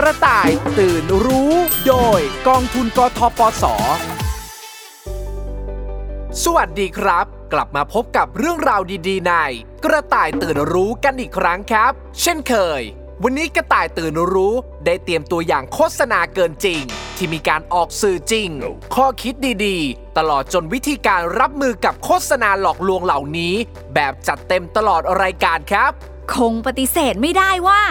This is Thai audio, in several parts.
กระต่ายตื่นรู้ โดยกองทุนกทปส สวัสดีครับ กลับมาพบกับเรื่องราวดีๆในกระต่ายตื่นรู้กันอีกครั้งครับ เช่นเคย วันนี้กระต่ายตื่นรู้ ได้เตรียมตัวอย่างโฆษณาเกินจริง ที่มีการออกสื่อจริง ข้อคิดดีๆ ตลอดจนวิธีการรับมือกับโฆษณาหลอกลวงเหล่านี้ แบบจัดเต็มตลอดรายการครับ คงปฏิเสธไม่ได้ว่า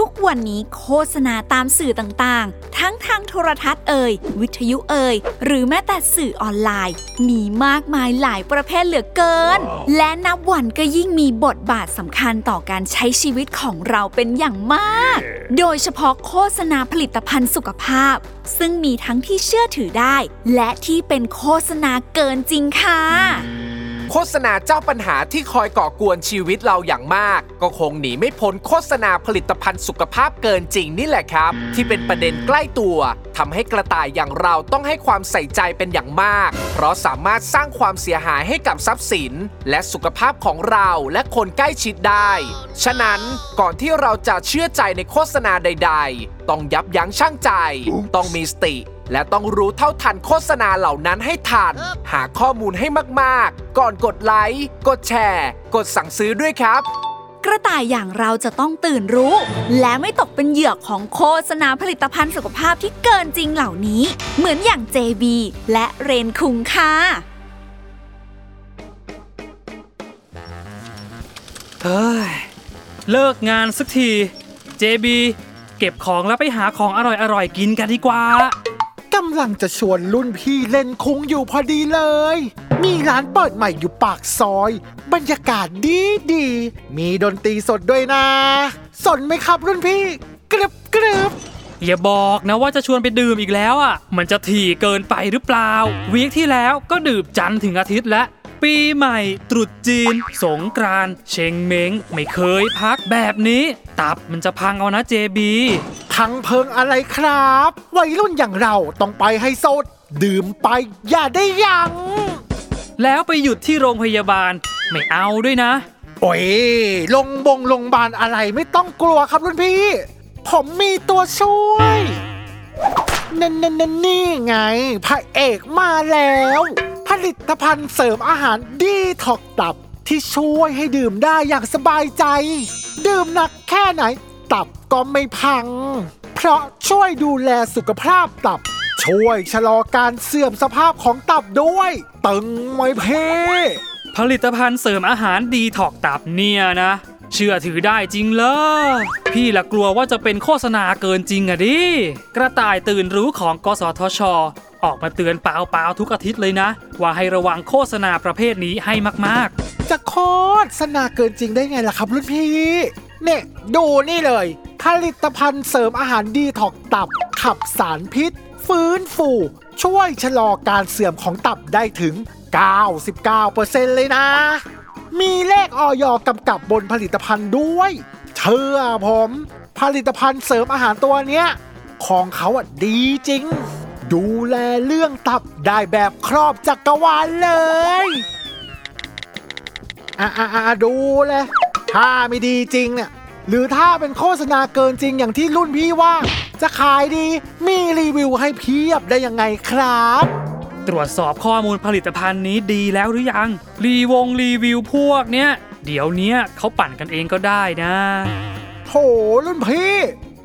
ทุกวันนี้โฆษณาตามสื่อต่างๆ ทั้งทางโทรทัศน์เอ่ย วิทยุเอ่ย หรือแม้แต่สื่อออนไลน์ มีมากมายหลายประเภทเหลือเกิน และนับวันก็ยิ่งมีบทบาทสำคัญต่อการใช้ชีวิตของเราเป็นอย่างมาก โดยเฉพาะโฆษณาผลิตภัณฑ์สุขภาพ ซึ่งมีทั้งที่เชื่อถือได้ และที่เป็นโฆษณาเกินจริงค่ะ โฆษณาเจ้าปัญหาที่คอยก่อกวนชีวิตเราอย่างมาก ก็คงหนีไม่พ้นโฆษณาผลิตภัณฑ์สุขภาพเกินจริงนี่แหละครับ ที่เป็นประเด็นใกล้ตัวทำให้กระต่ายอย่างเราต้องให้ความใส่ใจเป็นอย่างมาก เพราะสามารถสร้างความเสียหายให้กับทรัพย์สิน และสุขภาพของเราและคนใกล้ชิดได้ ฉะนั้นก่อนที่เราจะเชื่อใจในโฆษณาใด ๆ ต้องยับยั้งชั่งใจ ต้องมีสติ และต้องรู้เท่าทันโฆษณาเหล่านั้นให้ทัน หาข้อมูลให้มากๆ ก่อนกดไลค์ กดแชร์ กดสั่งซื้อด้วยครับ กระต่ายอย่างเราจะต้องตื่นรู้ และไม่ตกเป็นเหยื่อของโฆษณาผลิตภัณฑ์สุขภาพที่เกินจริงเหล่านี้ เหมือนอย่าง JB และเรนคุงค่ะเฮ้ยเลิกงานสักที JB เก็บของแล้วไปหาของอร่อยๆกินกันดีกว่า กำลังจะชวนรุ่นพี่เล่นคุ้งอยู่พอดีเลย มีร้านเปิดใหม่อยู่ปากซอย บรรยากาศดีดี มีดนตรีสดด้วยนะ สนไหมครับรุ่นพี่ กรึบกรึบอย่าบอกนะว่าจะชวนไปดื่มอีกแล้วอะ มันจะถี่เกินไปหรือเปล่า วีคที่แล้วก็ดื่มจันทร์ถึงอาทิตย์และ ปีใหม่ ตรุษจีน สงกรานต์เชงเม้ง ไม่เคยพักแบบนี้ ตับมันจะพังเอานะ JB พังเพิงอะไรครับ วัยรุ่นอย่างเราต้องไปให้สด ดื่มไปอย่าได้ยัง แล้วไปหยุดที่โรงพยาบาล ไม่เอาด้วยนะ โอ้ยลงบงลงบาลอะไรไม่ต้องกลัวครับรุ่นพี่ ผมมีตัวช่วยนั่นนั่นนั่นนี่ไง พระเอกมาแล้วผ ลิตภัณฑ์เสริมอาหารดีท็อกตับ ที่ช่วยให้ดื่มได้อย่างสบายใจ ดื่มหนักแค่ไหน ตับก็ไม่พัง เพราะช่วยดูแลสุขภาพตับ ช่วยชะลอการเสื่อมสภาพของตับด้วย ตึงไว้เพ่ผลิตภัณฑ์เสริมอาหารดีถอกตับเนี่ยนะ เชื่อถือได้จริงเหรอพี่ละกลัวว่าจะเป็นโฆษณาเกินจริงอะดิ กระต่ายตื่นรู้ของกสทช ออกมาเตือนเปล่าๆทุกอาทิตย์เลยนะ ว่าให้ระวังโฆษณาประเภทนี้ให้มากๆ จะโคตรสนาเกินจริงได้ไงล่ะครับรุ่นพี่เนี่ยดูนี่เลย ผลิตภัณฑ์เสริมอาหารดีถอกตับ ขับสารพิษ ฟื้นฟู ช่วยชะลอการเสื่อมของตับได้ถึง 99%เลยนะ มีเลขออยกำกับบนผลิตภัณฑ์ด้วย เชื่อผม ผลิตภัณฑ์เสริมอาหารตัวเนี้ย ของเขาอะดีจริง ดูแลเรื่องตับได้แบบครอบจักรวาลเลยอะอะอะดูเลย ถ้าไม่ดีจริงเนี่ยหรือถ้าเป็นโฆษณาเกินจริงอย่างที่รุ่นพี่ว่า จะขายดีมีรีวิวให้เพียบได้ยังไงครับ ตรวจสอบข้อมูลผลิตภัณฑ์นี้ดีแล้วหรือยัง รีวงรีวิวพวกเนี้ย เดี๋ยวเนี้ยเขาปั่นกันเองก็ได้นะ โถรุ่นพี่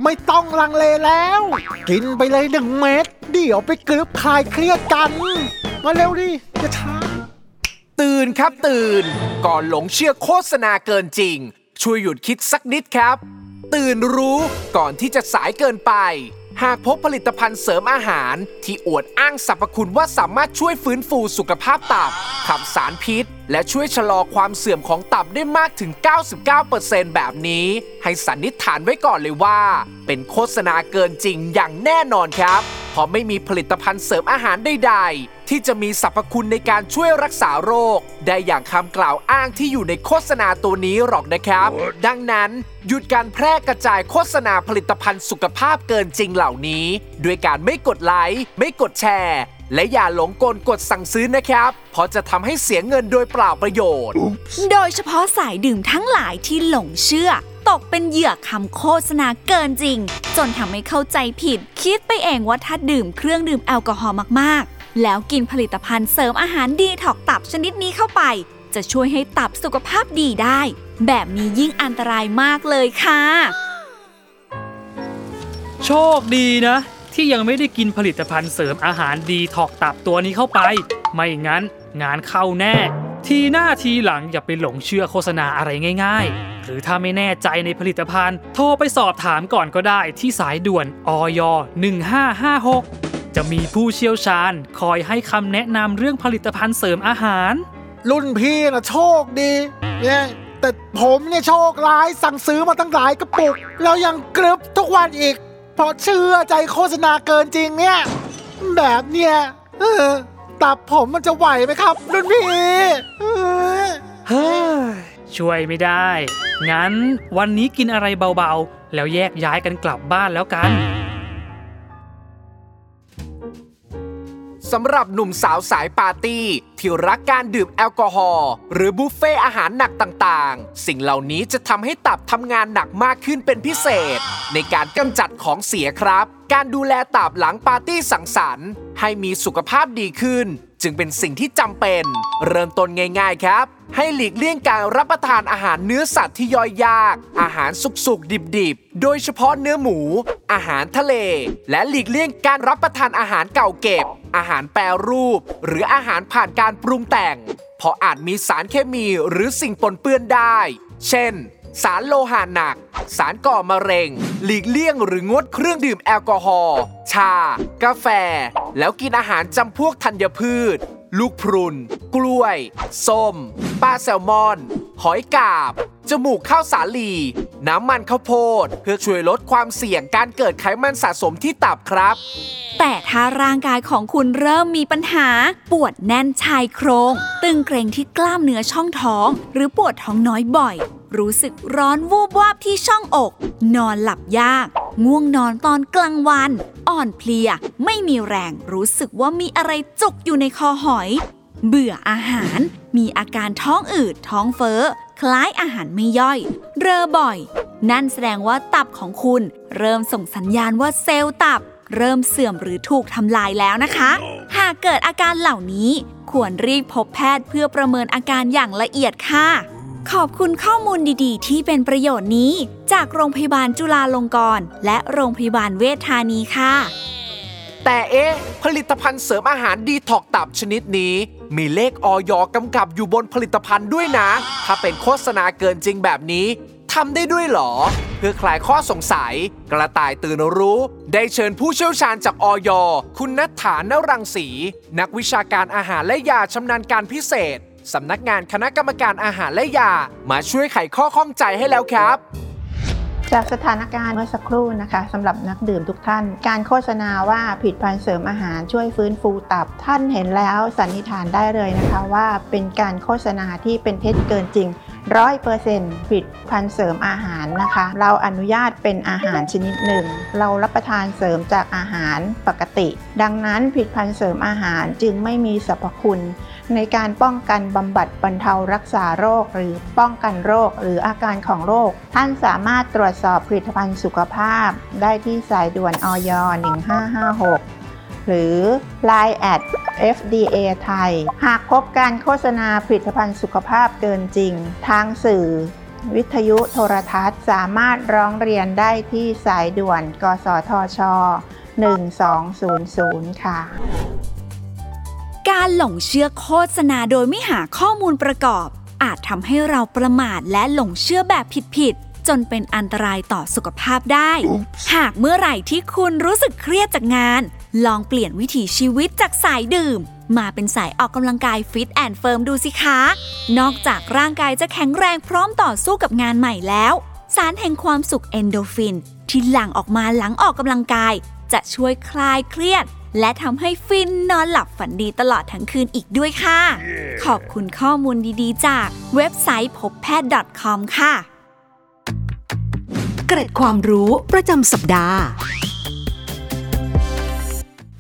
ไม่ต้องลังเลแล้ว กินไปเลยหนึ่งเม็ดเดี๋ยวไปกรึบคลายเครียดกัน มาเร็วดิอย่าช้า ตื่นครับตื่น ก่อนหลงเชื่อโฆษณาเกินจริง ช่วยหยุดคิดสักนิดครับ ตื่นรู้ก่อนที่จะสายเกินไป หากพบผลิตภัณฑ์เสริมอาหาร ที่อวดอ้างสรรพคุณว่าสามารถช่วยฟื้นฟูสุขภาพตับขับสารพิษ และช่วยชะลอความเสื่อมของตับได้มากถึง 99%แบบนี้ ให้สันนิษฐานไว้ก่อนเลยว่า เป็นโฆษณาเกินจริงอย่างแน่นอนครับ ราะไม่มีผลิตภัณฑ์เสริมอาหารใดๆ ที่จะมีสรรพคุณในการช่วยรักษาโรค ได้อย่างคำกล่าวอ้างที่อยู่ในโฆษณาตัวนี้หรอกนะครับ ดังนั้น หยุดการแพร่กระจายโฆษณาผลิตภัณฑ์สุขภาพเกินจริงเหล่านี้ ด้วยการไม่กดไลค์ไม่กดแชร์ และอย่าหลงกลกดสั่งซื้อนะครับ เพราะจะทำให้เสียเงินโดยเปล่าประโยชน์ โดยเฉพาะสายดื่มทั้งหลายที่หลงเชื่อ ตกเป็นเหยื่อคำโฆษณาเกินจริง จนทำให้เข้าใจผิด คิดไปเองว่าถ้าดื่มเครื่องดื่มแอลกอฮอล์มากๆ แล้วกินผลิตภัณฑ์เสริมอาหารดีถอกตับชนิดนี้เข้าไป จะช่วยให้ตับสุขภาพดีได้ แบบนี้ยิ่งอันตรายมากเลยค่ะ โชคดีนะ ที่ยังไม่ได้กินผลิตภัณฑ์เสริมอาหารดีถอกตับตัวนี้เข้าไป ไม่งั้นงานเข้าแน่ ทีหน้าทีหลังอย่าไปหลงเชื่อโฆษณาอะไรง่าย ๆ หรือถ้าไม่แน่ใจในผลิตภัณฑ์ โทรไปสอบถามก่อนก็ได้ที่สายด่วนอย1556 จะมีผู้เชี่ยวชาญคอยให้คำแนะนำเรื่องผลิตภัณฑ์เสริมอาหาร รุ่นพี่นะโชคดีเนี่ยแต่ผมเนี่ยโชคร้ายสั่งซื้อมาตั้งหลายกระปุก แล้วยังกรึบทุกวันอีก เพราะเชื่อใจโฆษณาเกินจริงเนี่ย แบบเนี่ยเออ ตับผมมันจะไหวไหมครับรุ่นพี่เฮ้ยช่วยไม่ได้ งั้นวันนี้กินอะไรเบาๆ แล้วแยกย้ายกันกลับบ้านแล้วกัน สำหรับหนุ่มสาวสายปาร์ตี้ที่รักการดื่มแอลกอฮอล์หรือบุฟเฟ่อาหารหนักต่างๆ สิ่งเหล่านี้จะทำให้ตับทำงานหนักมากขึ้นเป็นพิเศษ ในการกำจัดของเสียครับ การดูแลตับหลังปาร์ตี้สังสรรค์ให้มีสุขภาพดีขึ้น จึงเป็นสิ่งที่จำเป็น เริ่มต้นง่าย ๆ ครับ ให้หลีกเลี่ยงการรับประทานอาหารเนื้อสัตว์ที่ย่อยยาก อาหารสุกๆ ดิบๆ โดยเฉพาะเนื้อหมู อาหารทะเล และหลีกเลี่ยงการรับประทานอาหารเก่าเก็บ อาหารแปรรูป หรืออาหารผ่านการปรุงแต่ง เพราะอาจมีสารเคมีหรือสิ่งปนเปื้อนได้ เช่น สารโลหะหนัก สารก่อมะเร็ง หลีกเลี่ยงหรืองดเครื่องดื่มแอลกอฮอล์ ชา กาแฟ แล้วกินอาหารจำพวกธัญพืช ลูกพรุน กล้วย ส้ม ปลาแซลมอน หอยกาบ จมูกข้าวสาลี น้ำมันข้าวโพด เพื่อช่วยลดความเสี่ยงการเกิดไขมันสะสมที่ตับครับ แต่ถ้าร่างกายของคุณเริ่มมีปัญหา ปวดแน่นชายโครง ตึงเกร็งที่กล้ามเนื้อช่องท้อง หรือปวดท้องน้อยบ่อย รู้สึกร้อนวูบวาบที่ช่องอก นอนหลับยาก ง่วงนอนตอนกลางวัน อ่อนเพลีย ไม่มีแรง รู้สึกว่ามีอะไรจุกอยู่ในคอหอย เบื่ออาหาร มีอาการท้องอืด ท้องเฟ้อ คล้ายอาหารไม่ย่อย เรอบ่อย นั่นแสดงว่าตับของคุณ เริ่มส่งสัญญาณว่าเซลล์ตับ เริ่มเสื่อมหรือถูกทำลายแล้วนะคะ หากเกิดอาการเหล่านี้ ควรรีบพบแพทย์เพื่อประเมินอาการอย่างละเอียดค่ะ ขอบคุณข้อมูลดีๆ ที่เป็นประโยชน์นี้ จากโรงพยาบาลจุฬาลงกรณ์และโรงพยาบาลเวชธานีค่ะ แต่เอ๊ะ ผลิตภัณฑ์เสริมอาหารดีท็อกตับชนิดนี้ มีเลขออยกำกับอยู่บนผลิตภัณฑ์ด้วยนะ ถ้าเป็นโฆษณาเกินจริงแบบนี้ทำได้ด้วยหรอ เพื่อคลายข้อสงสัย กระต่ายตื่นรู้ ได้เชิญผู้เชี่ยวชาญจากออยคุณนัทฐานรังสี นักวิชาการอาหารและยาชำนาญการพิเศษ สำนักงานคณะกรรมการอาหารและยา มาช่วยไขข้อข้องใจให้แล้วครับจากสถานการณ์เมื่อสักครู่นะคะสำหรับนักดื่มทุกท่าน การโฆษณาว่าผลิดพันธ์เสริมอาหารช่วยฟื้นฟูตับ ท่านเห็นแล้วสันนิษฐานได้เลยนะคะว่าเป็นการโฆษณาที่เป็นเท็จเกินจริง ร้อยเปอร์เซ็นต์ผลิดพันธ์เสริมอาหารนะคะ เราอนุญาตเป็นอาหารชนิดหนึ่ง เรารับประทานเสริมจากอาหารปกติ ดังนั้นผลิดพันธ์เสริมอาหารจึงไม่มีสรรพคุณ ในการป้องกันบำบัดบรรเทารักษาโรค หรือป้องกันโรค หรืออาการของโรค ท่านสามารถตรวจสอบผลิตภัณฑ์สุขภาพ ได้ที่สายด่วนอย 1556 หรือ Line at FDA ไทย หากพบการโฆษณาผลิตภัณฑ์สุขภาพเกินจริง ทางสื่อ วิทยุโทรทัศน์สามารถร้องเรียนได้ที่สายด่วน กสทช 1200 ค่ะ การหลงเชื่อโฆษณาโดยไม่หาข้อมูลประกอบ อาจทำให้เราประมาทและหลงเชื่อแบบผิดๆจนเป็นอันตรายต่อสุขภาพได้ หากเมื่อไหร่ที่คุณรู้สึกเครียดจากงาน ลองเปลี่ยนวิถีชีวิตจากสายดื่ม มาเป็นสายออกกำลังกาย fit and firm ดูสิคะ นอกจากร่างกายจะแข็งแรงพร้อมต่อสู้กับงานใหม่แล้ว สารแห่งความสุขเอ็นดอร์ฟิน ที่หลั่งออกมาหลังออกกำลังกาย จะช่วยคลายเครียด และทำให้ฟินนอนหลับฝันดีตลอดทั้งคืนอีกด้วยค่ะขอบคุณข้อมูลดีๆ จากเว็บไซต์พบแพทย์ .com ค่ะ เกร็ดความรู้ประจำสัปดาห์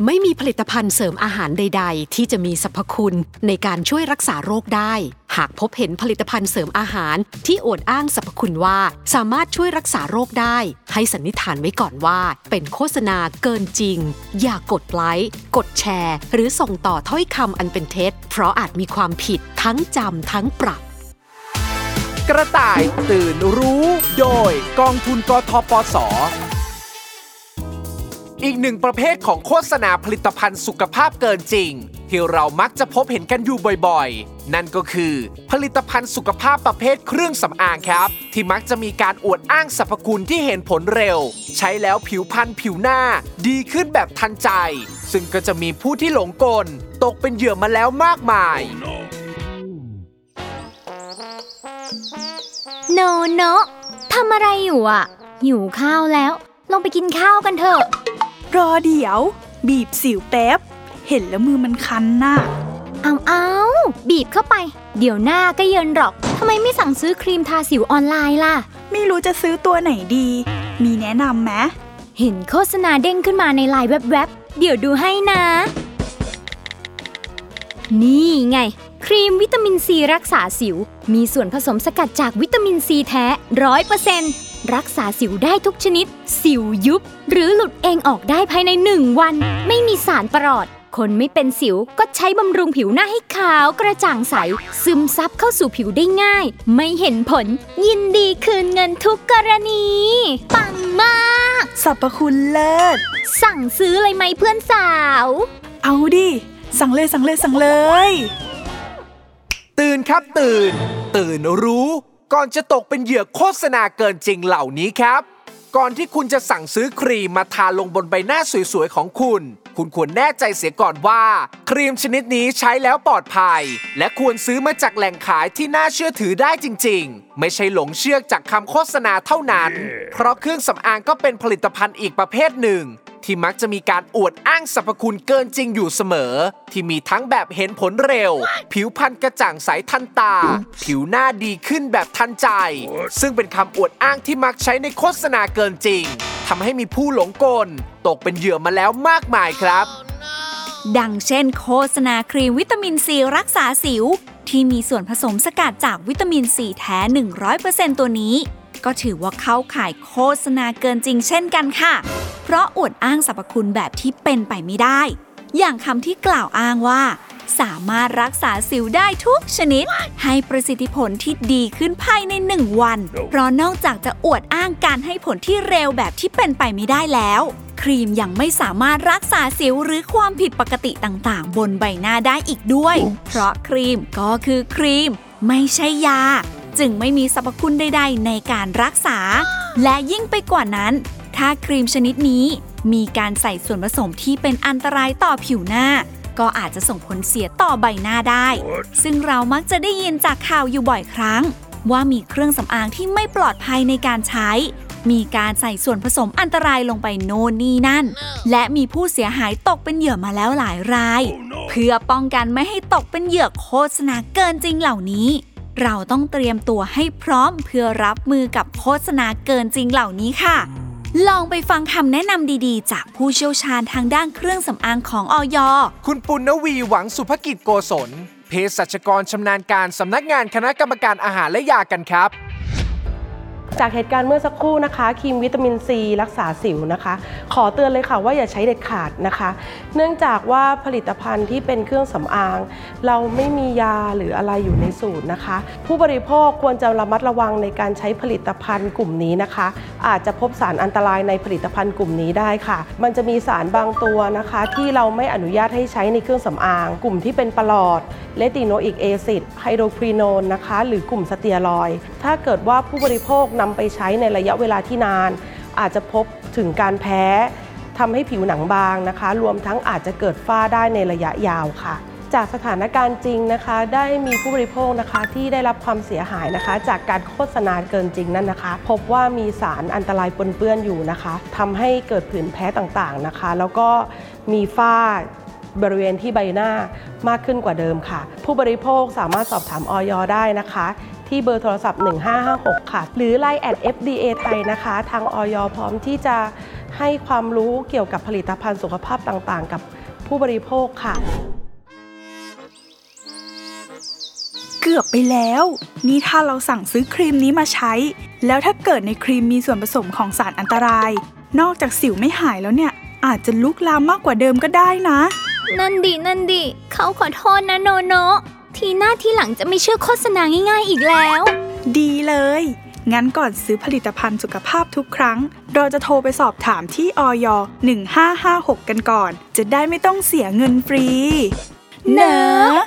ไม่มีผลิตภัณฑ์เสริมอาหารใด ๆ ที่จะมีสรรพคุณในการช่วยรักษาโรคได้ หากพบเห็นผลิตภัณฑ์เสริมอาหารที่อวดอ้างสรรพคุณว่าสามารถช่วยรักษาโรคได้ ให้สันนิษฐานไว้ก่อนว่า เป็นโฆษณาเกินจริง อย่ากดไลค์ กดแชร์ หรือส่งต่อถ้อยคำอันเป็นเท็จ เพราะอาจมีความผิดทั้งจำทั้งปรับ กระต่ายตื่นรู้ โดยกองทุนกทปส อีกหนึ่งประเภทของโฆษณาผลิตภัณฑ์สุขภาพเกินจริง ที่เรามักจะพบเห็นกันอยู่บ่อยๆ นั่นก็คือ ผลิตภัณฑ์สุขภาพประเภทเครื่องสำอางครับ ที่มักจะมีการอวดอ้างสรรพคุณที่เห็นผลเร็ว ใช้แล้วผิวพรรณผิวหน้า ดีขึ้นแบบทันใจ ซึ่งก็จะมีผู้ที่หลงกล ตกเป็นเหยื่อมาแล้วมากมาย โนโนทำอะไรอยู่อะหิวข้าวแล้ว ลงไปกินข้าวกันเถอะ รอเดี๋ยว บีบสิวแป๊บ เห็นแล้วมือมันคันน่ะเอาเอาบีบเข้าไป เดี๋ยวหน้าก็เยินหรอกทำไมไม่สั่งซื้อครีมทาสิวออนไลน์ล่ะ ไม่รู้จะซื้อตัวไหนดี มีแนะนำไหมเห็นโฆษณาเด้งขึ้นมาในไลน์แวบๆ เดี๋ยวดูให้นะ นี่ไง ครีมวิตามินซีรักษาสิว มีส่วนผสมสกัดจากวิตามินซีแท้ร้อยเปอร์เซ็นต์ รักษาสิวได้ทุกชนิด สิวยุบ หรือหลุดเองออกได้ภายในหนึ่งวัน ไม่มีสารประหลอด คนไม่เป็นสิวก็ใช้บำรุงผิวหน้าให้ขาวกระจ่างใส ซึมซับเข้าสู่ผิวได้ง่าย ไม่เห็นผล ยินดีคืนเงินทุกกรณี ปังมากสรรพคุณเลิศ สั่งซื้อเลยไหมเพื่อนสาว เอาดิ สั่งเลยสั่งเลยสั่งเลย ตื่นครับตื่น ตื่นรู้ ก่อนจะตกเป็นเหยื่อโฆษณาเกินจริงเหล่านี้ครับ ก่อนที่คุณจะสั่งซื้อครีมมาทาลงบนใบหน้าสวยๆของคุณ คุณควรแน่ใจเสียก่อนว่า ครีมชนิดนี้ใช้แล้วปลอดภัย และควรซื้อมาจากแหล่งขายที่น่าเชื่อถือได้จริง ๆ ไม่ใช่หลงเชื่อจากคำโฆษณาเท่านั้น เพราะเครื่องสำอางก็เป็นผลิตภัณฑ์อีกประเภทหนึ่ง ที่มักจะมีการอวดอ้างสรรพคุณเกินจริงอยู่เสมอ ที่มีทั้งแบบเห็นผลเร็ว ผิวพรรณกระจ่างใสทันตา ผิวหน้าดีขึ้นแบบทันใจ ซึ่งเป็นคำอวดอ้างที่มักใช้ในโฆษณาเกินจริงทำให้มีผู้หลงกล ตกเป็นเหยื่อมาแล้วมากมายครับ ดังเช่น โฆษณาครีมวิตามินซีรักษาสิว ที่มีส่วนผสมสกัดจากวิตามินซีแท้ 100%ตัวนี้ ก็ถือว่าเข้าข่ายโฆษณาเกินจริงเช่นกันค่ะ เพราะอวดอ้างสรรพคุณแบบที่เป็นไปไม่ได้ อย่างคำที่กล่าวอ้างว่า สามารถรักษาสิวได้ทุกชนิด ให้ประสิทธิผลที่ดีขึ้นภายในหนึ่งวัน เพราะนอกจากจะอวดอ้างการให้ผลที่เร็วแบบที่เป็นไปไม่ได้แล้ว ครีมยังไม่สามารถรักษาสิวหรือความผิดปกติต่างๆ บนใบหน้าได้อีกด้วย เพราะครีมก็คือครีม ไม่ใช่ยา จึงไม่มีสรรพคุณใดๆ ในการรักษา และยิ่งไปกว่านั้น ถ้าครีมชนิดนี้ มีการใส่ส่วนผสมที่เป็นอันตรายต่อผิวหน้า ก็อาจจะส่งผลเสียต่อใบหน้าได้ ซึ่งเรามักจะได้ยินจากข่าวอยู่บ่อยครั้ง ว่ามีเครื่องสำอางที่ไม่ปลอดภัยในการใช้ มีการใส่ส่วนผสมอันตรายลงไปโน่นนี่นั่น และมีผู้เสียหายตกเป็นเหยื่อมาแล้วหลายราย เพื่อป้องกันไม่ให้ตกเป็นเหยื่อโฆษณาเกินจริงเหล่านี้ เราต้องเตรียมตัวให้พร้อมเพื่อรับมือกับโฆษณาเกินจริงเหล่านี้ค่ะ ลองไปฟังคำแนะนำดีๆ จากผู้เชี่ยวชาญทางด้านเครื่องสำอางของออยคุณปุณณวีหวังสุภกิจโกศลเภสัชกรชำนาญการสำนักงานคณะกรรมการอาหารและยากันครับ จากเหตุการณ์เมื่อสักครู่นะคะครีมวิตามินซีรักษาสิวนะคะ ขอเตือนเลยค่ะว่าอย่าใช้เด็ดขาดนะคะ เนื่องจากว่าผลิตภัณฑ์ที่เป็นเครื่องสำอาง เราไม่มียาหรืออะไรอยู่ในสูตรนะคะ ผู้บริโภคควรจะระมัดระวังในการใช้ผลิตภัณฑ์กลุ่มนี้นะคะ อาจจะพบสารอันตรายในผลิตภัณฑ์กลุ่มนี้ได้ค่ะ มันจะมีสารบางตัวนะคะ ที่เราไม่อนุญาตให้ใช้ในเครื่องสำอาง กลุ่มที่เป็นปรอท retinoic acid hydroquinone นะคะ หรือกลุ่มสเตียรอยด์ ถ้าเกิดว่าผู้บริโภคนำไปใช้ในระยะเวลาที่นาน อาจจะพบถึงการแพ้ทำให้ผิวหนังบางนะคะ รวมทั้งอาจจะเกิดฝ้าได้ในระยะยาวค่ะ จากสถานการณ์จริงนะคะ ได้มีผู้บริโภคนะคะที่ได้รับความเสียหายนะคะ จากการโฆษณาเกินจริงนั่นนะคะ พบว่ามีสารอันตรายปนเปื้อนอยู่นะคะทำให้เกิดผื่นแพ้ต่างๆนะคะ แล้วก็มีฝ้าบริเวณที่ใบหน้ามากขึ้นกว่าเดิมค่ะ ผู้บริโภคสามารถสอบถามออยได้นะคะ ที่เบอร์โทรศัพท์ 1556 ค่ะ หรือ Line at FDA ไทยนะคะ ทางออยพร้อมที่จะให้ความรู้เกี่ยวกับผลิตภัณฑ์สุขภาพต่างๆ กับผู้บริโภคค่ะ เกือบไปแล้ว นี่ถ้าเราสั่งซื้อครีมนี้มาใช้ แล้วถ้าเกิดในครีมมีส่วนผสมของสารอันตราย นอกจากสิวไม่หายแล้วเนี่ย อาจจะลุกลามมากกว่าเดิมก็ได้นะ นั่นดิ นั่นดิ เขาขอโทษนะโนโนะ ทีหน้าที่หลังจะไม่เชื่อโฆษณาง่าย ๆ อีกแล้ว ดีเลย งั้นก่อนซื้อผลิตภัณฑ์สุขภาพทุกครั้ง เราจะโทรไปสอบถามที่ออย1556 กันก่อน จะได้ไม่ต้องเสียเงินฟรี เนอะ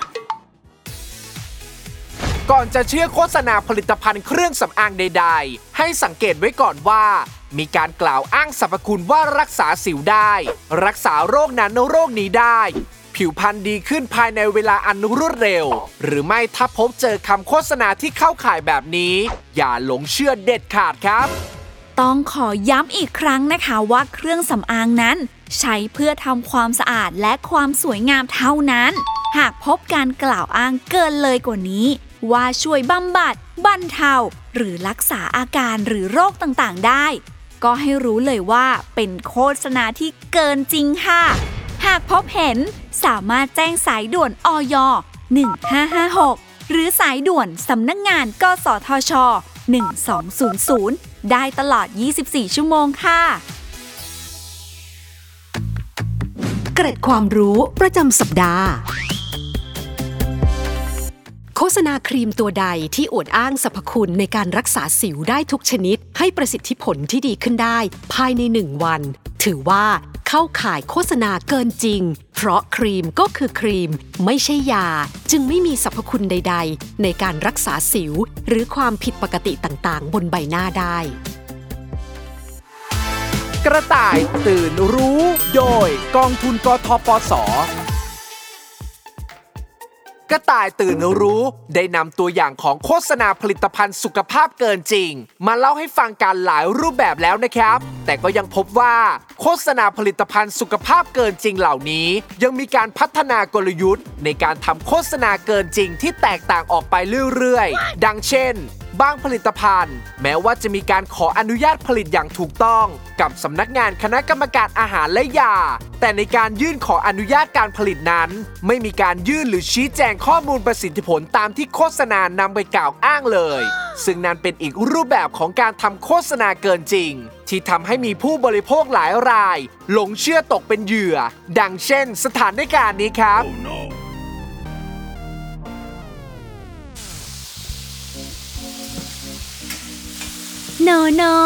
ก่อนจะเชื่อโฆษณาผลิตภัณฑ์เครื่องสำอางใด ๆ ให้สังเกตไว้ก่อนว่า มีการกล่าวอ้างสรรพคุณว่ารักษาสิวได้ รักษาโรคนั้นโรคนี้ได้ ผิวพรรณดีขึ้นภายในเวลาอันรวดเร็ว หรือไม่ถ้าพบเจอคำโฆษณาที่เข้าข่ายแบบนี้ อย่าหลงเชื่อเด็ดขาดครับ ต้องขอย้ำอีกครั้งนะคะว่าเครื่องสำอางนั้น ใช้เพื่อทำความสะอาดและความสวยงามเท่านั้น หากพบการกล่าวอ้างเกินเลยกว่านี้ ว่าช่วยบำบัดบรรเทาหรือรักษาอาการหรือโรคต่างๆ ได้ ก็ให้รู้เลยว่าเป็นโฆษณาที่เกินจริงค่ะ หากพบเห็น สามารถแจ้งสายด่วนอย1556 หรือสายด่วนสำนักงงานกสทช 1200 ได้ตลอด 24 ชั่วโมงค่ะ เกร็ดความรู้ประจำสัปดาห์โฆษณาครีมตัวใดที่อวดอ้างสรรพคุณในการรักษาสิวได้ทุกชนิด ให้ประสิทธิผลที่ดีขึ้นได้ ภายในหนึ่งวัน ถือว่า เข้าข่ายโฆษณาเกินจริง เพราะครีมก็คือครีม ไม่ใช่ยา จึงไม่มีสรรพคุณใด ๆ ในการรักษาสิว หรือความผิดปกติต่างๆ บนใบหน้าได้ กระต่ายตื่นรู้ โดยกองทุนกทปส กระต่ายตื่นรู้ ได้นำตัวอย่างของโฆษณาผลิตภัณฑ์สุขภาพเกินจริง มาเล่าให้ฟังการหลายรูปแบบแล้วนะครับ แต่ก็ยังพบว่า โฆษณาผลิตภัณฑ์สุขภาพเกินจริงเหล่านี้ ยังมีการพัฒนากลยุทธ์ ในการทำโฆษณาเกินจริงที่แตกต่างออกไปเรื่อยๆ ดังเช่น บางผลิตภัณฑ์ แม้ว่าจะมีการขออนุญาตผลิตอย่างถูกต้อง กับสำนักงานคณะกรรมการอาหารและยา แต่ในการยื่นขออนุญาตการผลิตนั้น ไม่มีการยื่นหรือชี้แจงข้อมูลประสิทธิผลตามที่โฆษณานำไปกล่าวอ้างเลย ซึ่งนั่นเป็นอีกรูปแบบของการทำโฆษณาเกินจริง ที่ทำให้มีผู้บริโภคหลายราย หลงเชื่อตกเป็นเหยื่อ ดังเช่น สถานการณ์นี้ครับ โนโนะ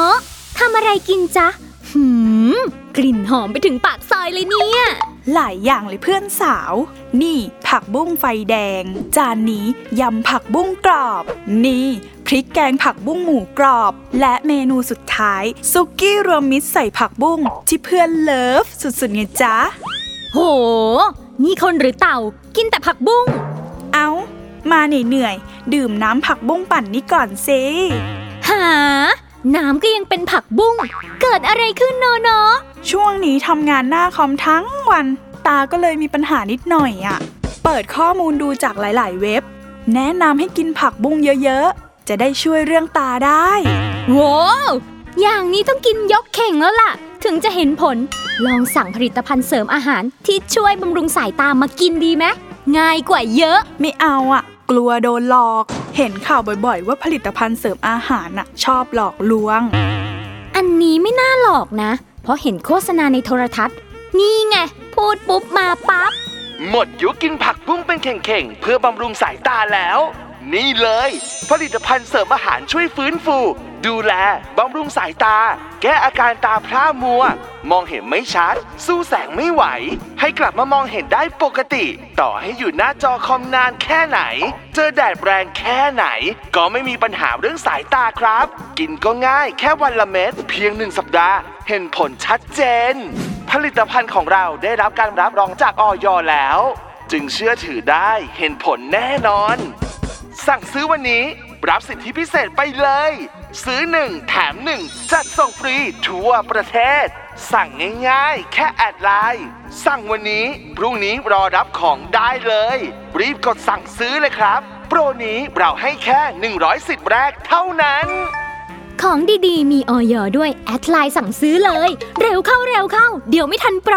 ทำอะไรกินจ๊ะ หืม กลิ่นหอมไปถึงปากซอยเลยเนี่ย หลายอย่างเลยเพื่อนสาว นี่ ผักบุ้งไฟแดง จานนี้ยำผักบุ้งกรอบ นี่ พริกแกงผักบุ้งหมูกรอบ และเมนูสุดท้าย ซุกี้รวมมิตรใส่ผักบุ้งที่เพื่อนเลิฟสุดๆไงจ๊ะ โห นี่คนหรือเต่า กินแต่ผักบุ้ง เอามาเหนื่อยๆดื่มน้ำผักบุ้งปั่นนี่ก่อนสิหา น้ำก็ยังเป็นผักบุ้ง เกิดอะไรขึ้นโนโนะช่วงนี้ทำงานหน้าคอมทั้งวัน ตาก็เลยมีปัญหานิดหน่อยอะ่ะ เปิดข้อมูลดูจากหลาย ๆ เว็บ แนะนำให้กินผักบุ้งเยอะ ๆ จะได้ช่วยเรื่องตาได้โว้วอย่างนี้ต้องกินยกเข่งแล้วล่ะ ถึงจะเห็นผล ลองสั่งผลิตภัณฑ์เสริมอาหารที่ช่วยบำรุงสายตามากินดีไหมง่ายกว่าเยอะ ไม่เอาอะ่ะ กลัวโดนหลอก เห็นข่าวบ่อยๆ ว่าผลิตภัณฑ์เสริมอาหารน่ะชอบหลอกลวง อันนี้ไม่น่าหลอกนะ เพราะเห็นโฆษณาในโทรทัศน์ นี่ไง พูดปุ๊บมาปั๊บ หมดยุคกินผักบุ้งเป็นเข่งๆ เพื่อบำรุงสายตาแล้ว นี่เลย ผลิตภัณฑ์เสริมอาหารช่วยฟื้นฟู ดูแลบำรุงสายตา แก้อาการตาพร่ามัว มองเห็นไม่ชัด สู้แสงไม่ไหว ให้กลับมามองเห็นได้ปกติ ต่อให้อยู่หน้าจอคอมนานแค่ไหน เจอแดดแรงแค่ไหน ก็ไม่มีปัญหาเรื่องสายตาครับ กินก็ง่ายแค่วันละเม็ดเพียงหนึ่งสัปดาห์ เห็นผลชัดเจน ผลิตภัณฑ์ของเราได้รับการรับรองจากออยแล้ว จึงเชื่อถือได้เห็นผลแน่นอน สั่งซื้อวันนี้รับสิทธิพิเศษไปเลย ซื้อหนึ่งแถมหนึ่งจัดส่งฟรีทั่วประเทศ สั่งง่ายๆ แค่ add LINE สั่งวันนี้ พรุ่งนี้รอรับของได้เลย รีบกดสั่งซื้อเลยครับ โปรนี้เราให้แค่ 100สิทธิ์แรกเท่านั้น ของดีๆ มีอย. ด้วย add LINE สั่งซื้อเลย เร็วเข้าเร็วเข้า เดี๋ยวไม่ทันโปร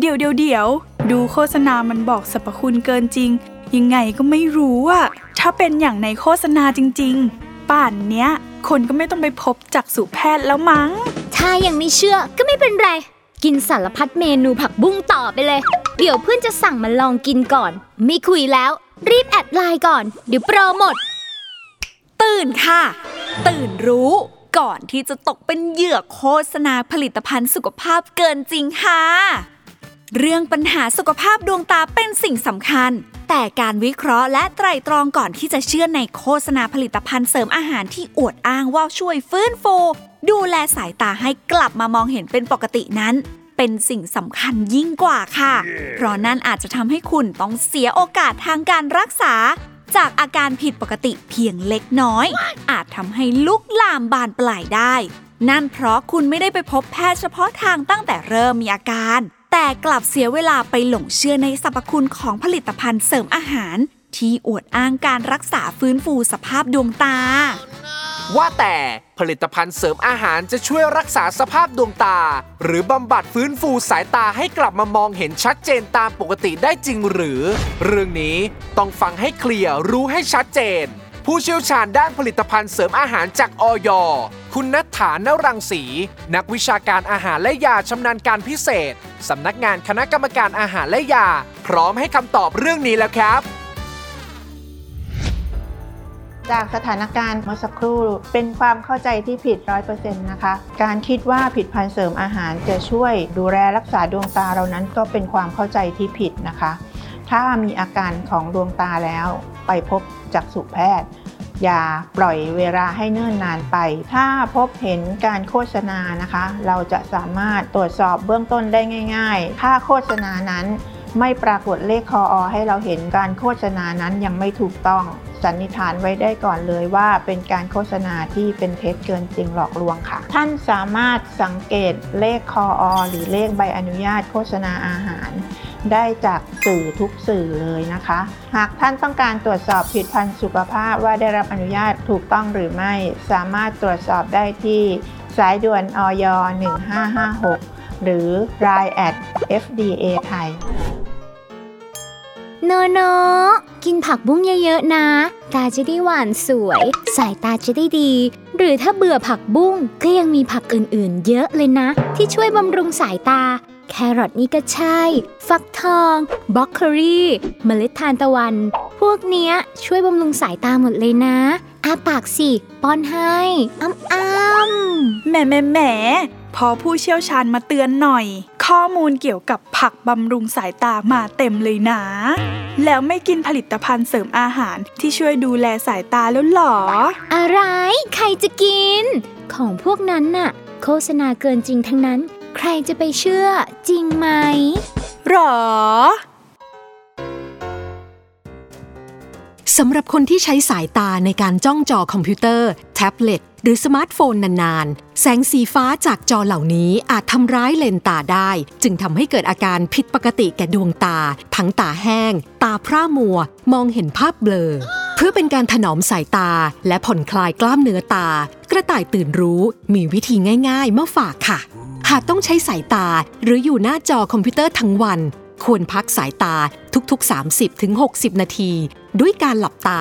เดี๋ยวเดี๋ยวเดี๋ยวดูโฆษณามันบอกสรรพคุณเกินจริง ยังไงก็ไม่รู้อะ ถ้าเป็นอย่างในโฆษณาจริง ๆ ป่านเนี้ย คนก็ไม่ต้องไปพบจักษุแพทย์แล้วมั้ง ถ้ายังไม่เชื่อก็ไม่เป็นไร กินสารพัดเมนูผักบุ้งต่อไปเลย เดี๋ยวเพื่อนจะสั่งมาลองกินก่อน ไม่คุยแล้ว รีบแอดไลน์ก่อน เดี๋ยวโปรหมด ตื่นค่ะ ตื่นรู้ ก่อนที่จะตกเป็นเหยื่อโฆษณาผลิตภัณฑ์สุขภาพเกินจริงค่ะ เรื่องปัญหาสุขภาพดวงตาเป็นสิ่งสำคัญ แต่การวิเคราะห์และไตร่ตรองก่อนที่จะเชื่อในโฆษณาผลิตภัณฑ์เสริมอาหารที่อวดอ้างว่าช่วยฟื้นฟู ดูแลสายตาให้กลับมามองเห็นเป็นปกตินั้น เป็นสิ่งสำคัญยิ่งกว่าค่ะเพราะนั่นอาจจะทำให้คุณต้องเสียโอกาสทางการรักษา จากอาการผิดปกติเพียงเล็กน้อยอาจทำให้ลุกลามบานปลายได้ นั่นเพราะคุณไม่ได้ไปพบแพทย์เฉพาะทางตั้งแต่เริ่มมีอาการ แต่กลับเสียเวลาไปหลงเชื่อในสรรพคุณของผลิตภัณฑ์เสริมอาหาร ที่อวดอ้างการรักษาฟื้นฟูสภาพดวงตา ว่าแต่ผลิตภัณฑ์เสริมอาหารจะช่วยรักษาสภาพดวงตา หรือบำบัดฟื้นฟูสายตาให้กลับมามองเห็นชัดเจนตามปกติได้จริงหรือ เรื่องนี้ต้องฟังให้เคลียร์รู้ให้ชัดเจน ผู้เชี่ยวชาญด้านผลิตภัณฑ์เสริมอาหารจากออยคุณนัทฐานรังสี นักวิชาการอาหารและยาชำนาญการพิเศษ สำนักงานคณะกรรมการอาหารและยา พร้อมให้คำตอบเรื่องนี้แล้วครับจากสถานการณ์เมื่อสักครู่ เป็นความเข้าใจที่ผิดร้อยเปอร์เซ็นต์นะคะ การคิดว่าผิดพันธ์เสริมอาหารจะช่วยดูแลรักษาดวงตาเรานั้นก็เป็นความเข้าใจที่ผิดนะคะ ถ้ามีอาการของดวงตาแล้ว ไปพบจักษุแพทย์ อย่าปล่อยเวลาให้เนิ่นนานไป ถ้าพบเห็นการโฆษณานะคะ เราจะสามารถตรวจสอบเบื้องต้นได้ง่าย ๆ ถ้าโฆษณานั้นไม่ปรากฏเลขคออให้เราเห็นการโฆษณานั้นยังไม่ถูกต้อง สันนิษฐานไว้ได้ก่อนเลยว่าเป็นการโฆษณาที่เป็นเท็จเกินจริงหลอกลวงค่ะ ท่านสามารถสังเกตเลขคออหรือเลขใบอนุญาตโฆษณาอาหาร ได้จากสื่อทุกสื่อเลยนะคะ หากท่านต้องการตรวจสอบผลิดพันธ์สุขภาพว่าได้รับอนุญาตถูกต้องหรือไม่ สามารถตรวจสอบได้ที่สายด่วนอย1556 หรือ Line at FDA ไทยโนโนกินผักบุ้งเยอะๆนะ ตาจะได้หวานสวย สายตาจะได้ดี หรือถ้าเบื่อผักบุ้งก็ยังมีผักอื่นๆ เยอะเลยนะ ที่ช่วยบำรุงสายตา แครอทนี่ก็ใช่ ฟักทองบล็อกเคอรี่ เมล็ดทานตะวัน พวกเนี้ยช่วยบำรุงสายตาหมดเลยนะอาปากสิ ป้อนให้อ้ำอ้ำแหมแหมแหม พอผู้เชี่ยวชาญมาเตือนหน่อย ข้อมูลเกี่ยวกับผักบำรุงสายตามาเต็มเลยนะ แล้วไม่กินผลิตภัณฑ์เสริมอาหารที่ช่วยดูแลสายตาแล้วหรอ อะไร ใครจะกิน ของพวกนั้นน่ะ โฆษณาเกินจริงทั้งนั้น ใครจะไปเชื่อจริงไหมหรอ สำหรับคนที่ใช้สายตาในการจ้องจอคอมพิวเตอร์ แท็บเล็ต หรือสมาร์ทโฟนนานๆ แสงสีฟ้าจากจอเหล่านี้อาจทำร้ายเลนส์ตาได้ จึงทำให้เกิดอาการผิดปกติแก่ดวงตา ทั้งตาแห้ง ตาพร่ามัว มองเห็นภาพเบลอ เพื่อเป็นการถนอมสายตาและผ่อนคลายกล้ามเนื้อตา กระต่ายตื่นรู้มีวิธีง่ายๆมาฝากค่ะ หากต้องใช้สายตาหรืออยู่หน้าจอคอมพิวเตอร์ทั้งวันควรพักสายตาทุกๆ 30-60 นาที ด้วยการหลับตา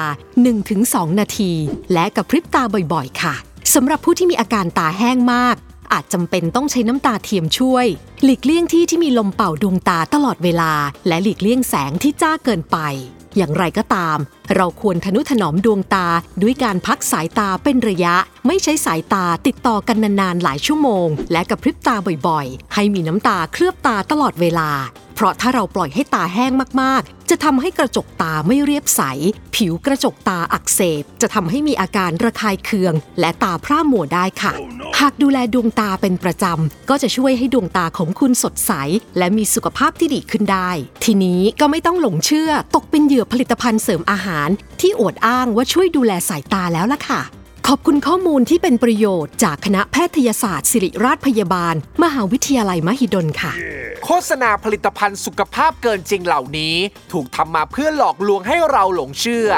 1-2 นาที และกระพริบตาบ่อยๆ ค่ะสำหรับผู้ที่มีอาการตาแห้งมาก อาจจำเป็นต้องใช้น้ำตาเทียมช่วย หลีกเลี่ยงที่ที่มีลมเป่าดวงตาตลอดเวลา และหลีกเลี่ยงแสงที่จ้าเกินไป อย่างไรก็ตาม เราควรทนุถนอมดวงตาด้วยการพักสายตาเป็นระยะ ไม่ใช้สายตาติดต่อกันนานๆหลายชั่วโมง และกระพริบตาบ่อยๆ ให้มีน้ำตาเคลือบตาตลอดเวลา เพราะถ้าเราปล่อยให้ตาแห้งมากๆ จะทำให้กระจกตาไม่เรียบใส ผิวกระจกตาอักเสบ จะทำให้มีอาการระคายเคือง และตาพร่ามัวได้ค่ะหากดูแลดวงตาเป็นประจำ ก็จะช่วยให้ดวงตาของคุณสดใส และมีสุขภาพที่ดีขึ้นได้ ทีนี้ก็ไม่ต้องหลงเชื่อ ตกเป็นเหยื่อผลิตภัณฑ์เสริมอาหาร ที่อวดอ้างว่าช่วยดูแลสายตาแล้วล่ะค่ะ ขอบคุณข้อมูลที่เป็นประโยชน์จากคณะแพทยศาสตร์ ศิริราชพยาบาล มหาวิทยาลัยมหิดลค่ะ โฆษณาผลิตภัณฑ์สุขภาพเกินจริงเหล่านี้ ถูกทำมาเพื่อหลอกลวงให้เราหลงเชื่อ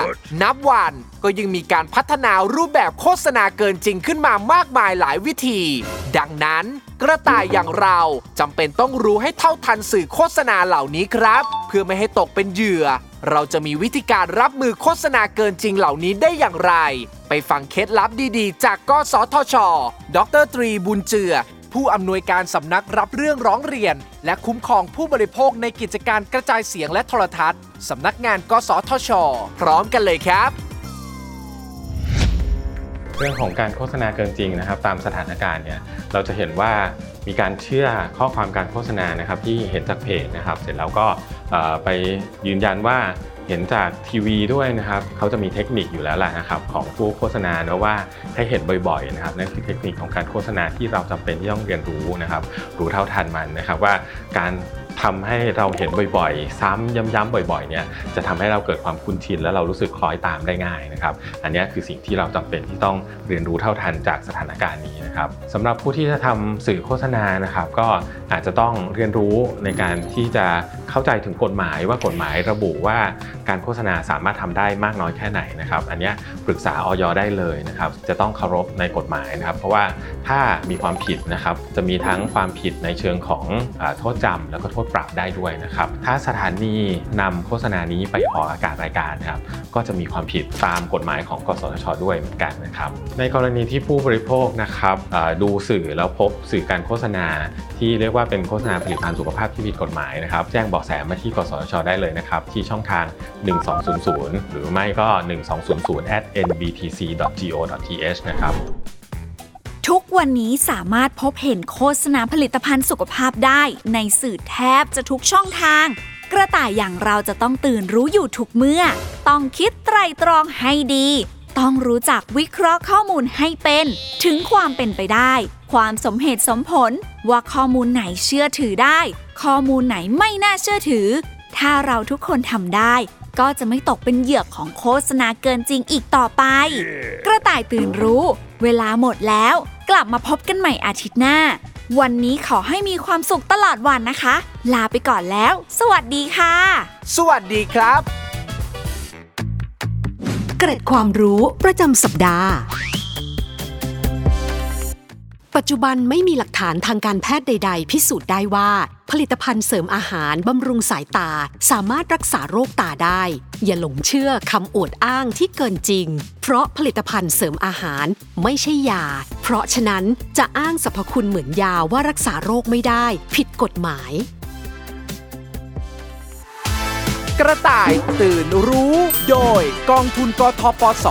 นับวันก็ยังมีการพัฒนารูปแบบโฆษณาเกินจริงขึ้นมามากมายหลายวิธี ดังนั้นกระต่ายอย่างเราจำเป็นต้องรู้ให้เท่าทันสื่อโฆษณาเหล่านี้ครับ เพื่อไม่ให้ตกเป็นเหยื่อ เราจะมีวิธีการรับมือโฆษณาเกินจริงเหล่านี้ได้อย่างไร ไปฟังเคล็ดลับดีๆ จากกสทช ดรตรีบุญเจือ ผู้อำนวยการสำนักรับเรื่องร้องเรียน และคุ้มครองผู้บริโภคในกิจการกระจายเสียงและโทรทัศน์สำนักงานกสทช พร้อมกันเลยครับเรื่องของการโฆษณาเกินจริงนะครับ ตามสถานการณ์เนี่ยเราจะเห็นว่ามีการเชื่อข้อความการโฆษณานะครับที่เห็นจากเพจนะครับ เสร็จแล้วก็ ไปยืนยันว่าเห็นจากทีวีด้วยนะครับเขาจะมีเทคนิคอยู่แล้วแหละนะครับของผู้โฆษณาเนะว่าให้เห็นบ่อยๆนะครับนั่นคือเทคนิคของการโฆษณาที่เราจำเป็นที่ต้องเรียนรู้นะครับรู้เท่าทันมันนะครับว่าการ ทำให้เราเห็นบ่อยๆ ซ้ำย้ำๆบ่อยๆเนี่ยจะทำให้เราเกิดความคุ้นชิน แล้วเรารู้สึกคล้อยตามได้ง่ายนะครับ อันนี้คือสิ่งที่เราจำเป็นที่ต้องเรียนรู้เท่าทันจากสถานการณ์นี้นะครับสำหรับผู้ที่จะทำสื่อโฆษณานะครับ ก็อาจจะต้องเรียนรู้ในการที่จะเข้าใจถึงกฎหมายว่ากฎหมายระบุว่าการโฆษณาสามารถทำได้มากน้อยแค่ไหนนะครับ อันนี้ปรึกษาออยได้เลยนะครับ จะต้องเคารพในกฎหมายนะครับ เพราะว่าถ้ามีความผิดนะครับจะมีทั้งความผิดในเชิงของอโทษจำแล้วก็โทษปรับได้ด้วยนะครับ ถ้าสถานีนำโฆษณานี้ไปออกอากาศรายการครับ ก็จะมีความผิดตามกฎหมายของกสทช ด้วยเหมือนกันนะครับ ในกรณีที่ผู้บริโภคนะครับดูสื่อแล้วพบสื่อการโฆษณา ที่เรียกว่าเป็นโฆษณาผลิตภัณฑ์สุขภาพที่ผิดกฎหมายนะครับ แจ้งเบาะแสมาที่กสทช ได้เลยนะครับ ที่ช่องทาง 1200 หรือไม่ก็ 1200 at nbtc.go.th นะครับ ทุกวันนี้สามารถพบเห็นโฆษณาผลิตภัณฑ์สุขภาพได้ ในสื่อแทบจะทุกช่องทาง กระต่ายอย่างเราจะต้องตื่นรู้อยู่ทุกเมื่อ ต้องคิดไตรตรองให้ดี ต้องรู้จักวิเคราะห์ข้อมูลให้เป็น ถึงความเป็นไปได้ ความสมเหตุสมผล ว่าข้อมูลไหนเชื่อถือได้ ข้อมูลไหนไม่น่าเชื่อถือ ถ้าเราทุกคนทำได้ก็จะไม่ตกเป็นเหยื่อของโฆษณาเกินจริงอีกต่อไป กระต่ายตื่นรู้ เวลาหมดแล้ว กลับมาพบกันใหม่อาทิตย์หน้า วันนี้ขอให้มีความสุขตลอดวันนะคะ ลาไปก่อนแล้ว สวัสดีค่ะ สวัสดีครับ เกร็ดความรู้ประจำสัปดาห์ ปัจจุบันไม่มีหลักฐานทางการแพทย์ใด ๆ พิสูจน์ได้ว่า ผลิตภัณฑ์เสริมอาหารบำรุงสายตา สามารถรักษาโรคตาได้ อย่าหลงเชื่อคำอวดอ้างที่เกินจริง เพราะผลิตภัณฑ์เสริมอาหารไม่ใช่ยา เพราะฉะนั้นจะอ้างสรรพคุณเหมือนยาว่ารักษาโรคไม่ได้ ผิดกฎหมาย กระต่ายตื่นรู้ โดยกองทุนกทปส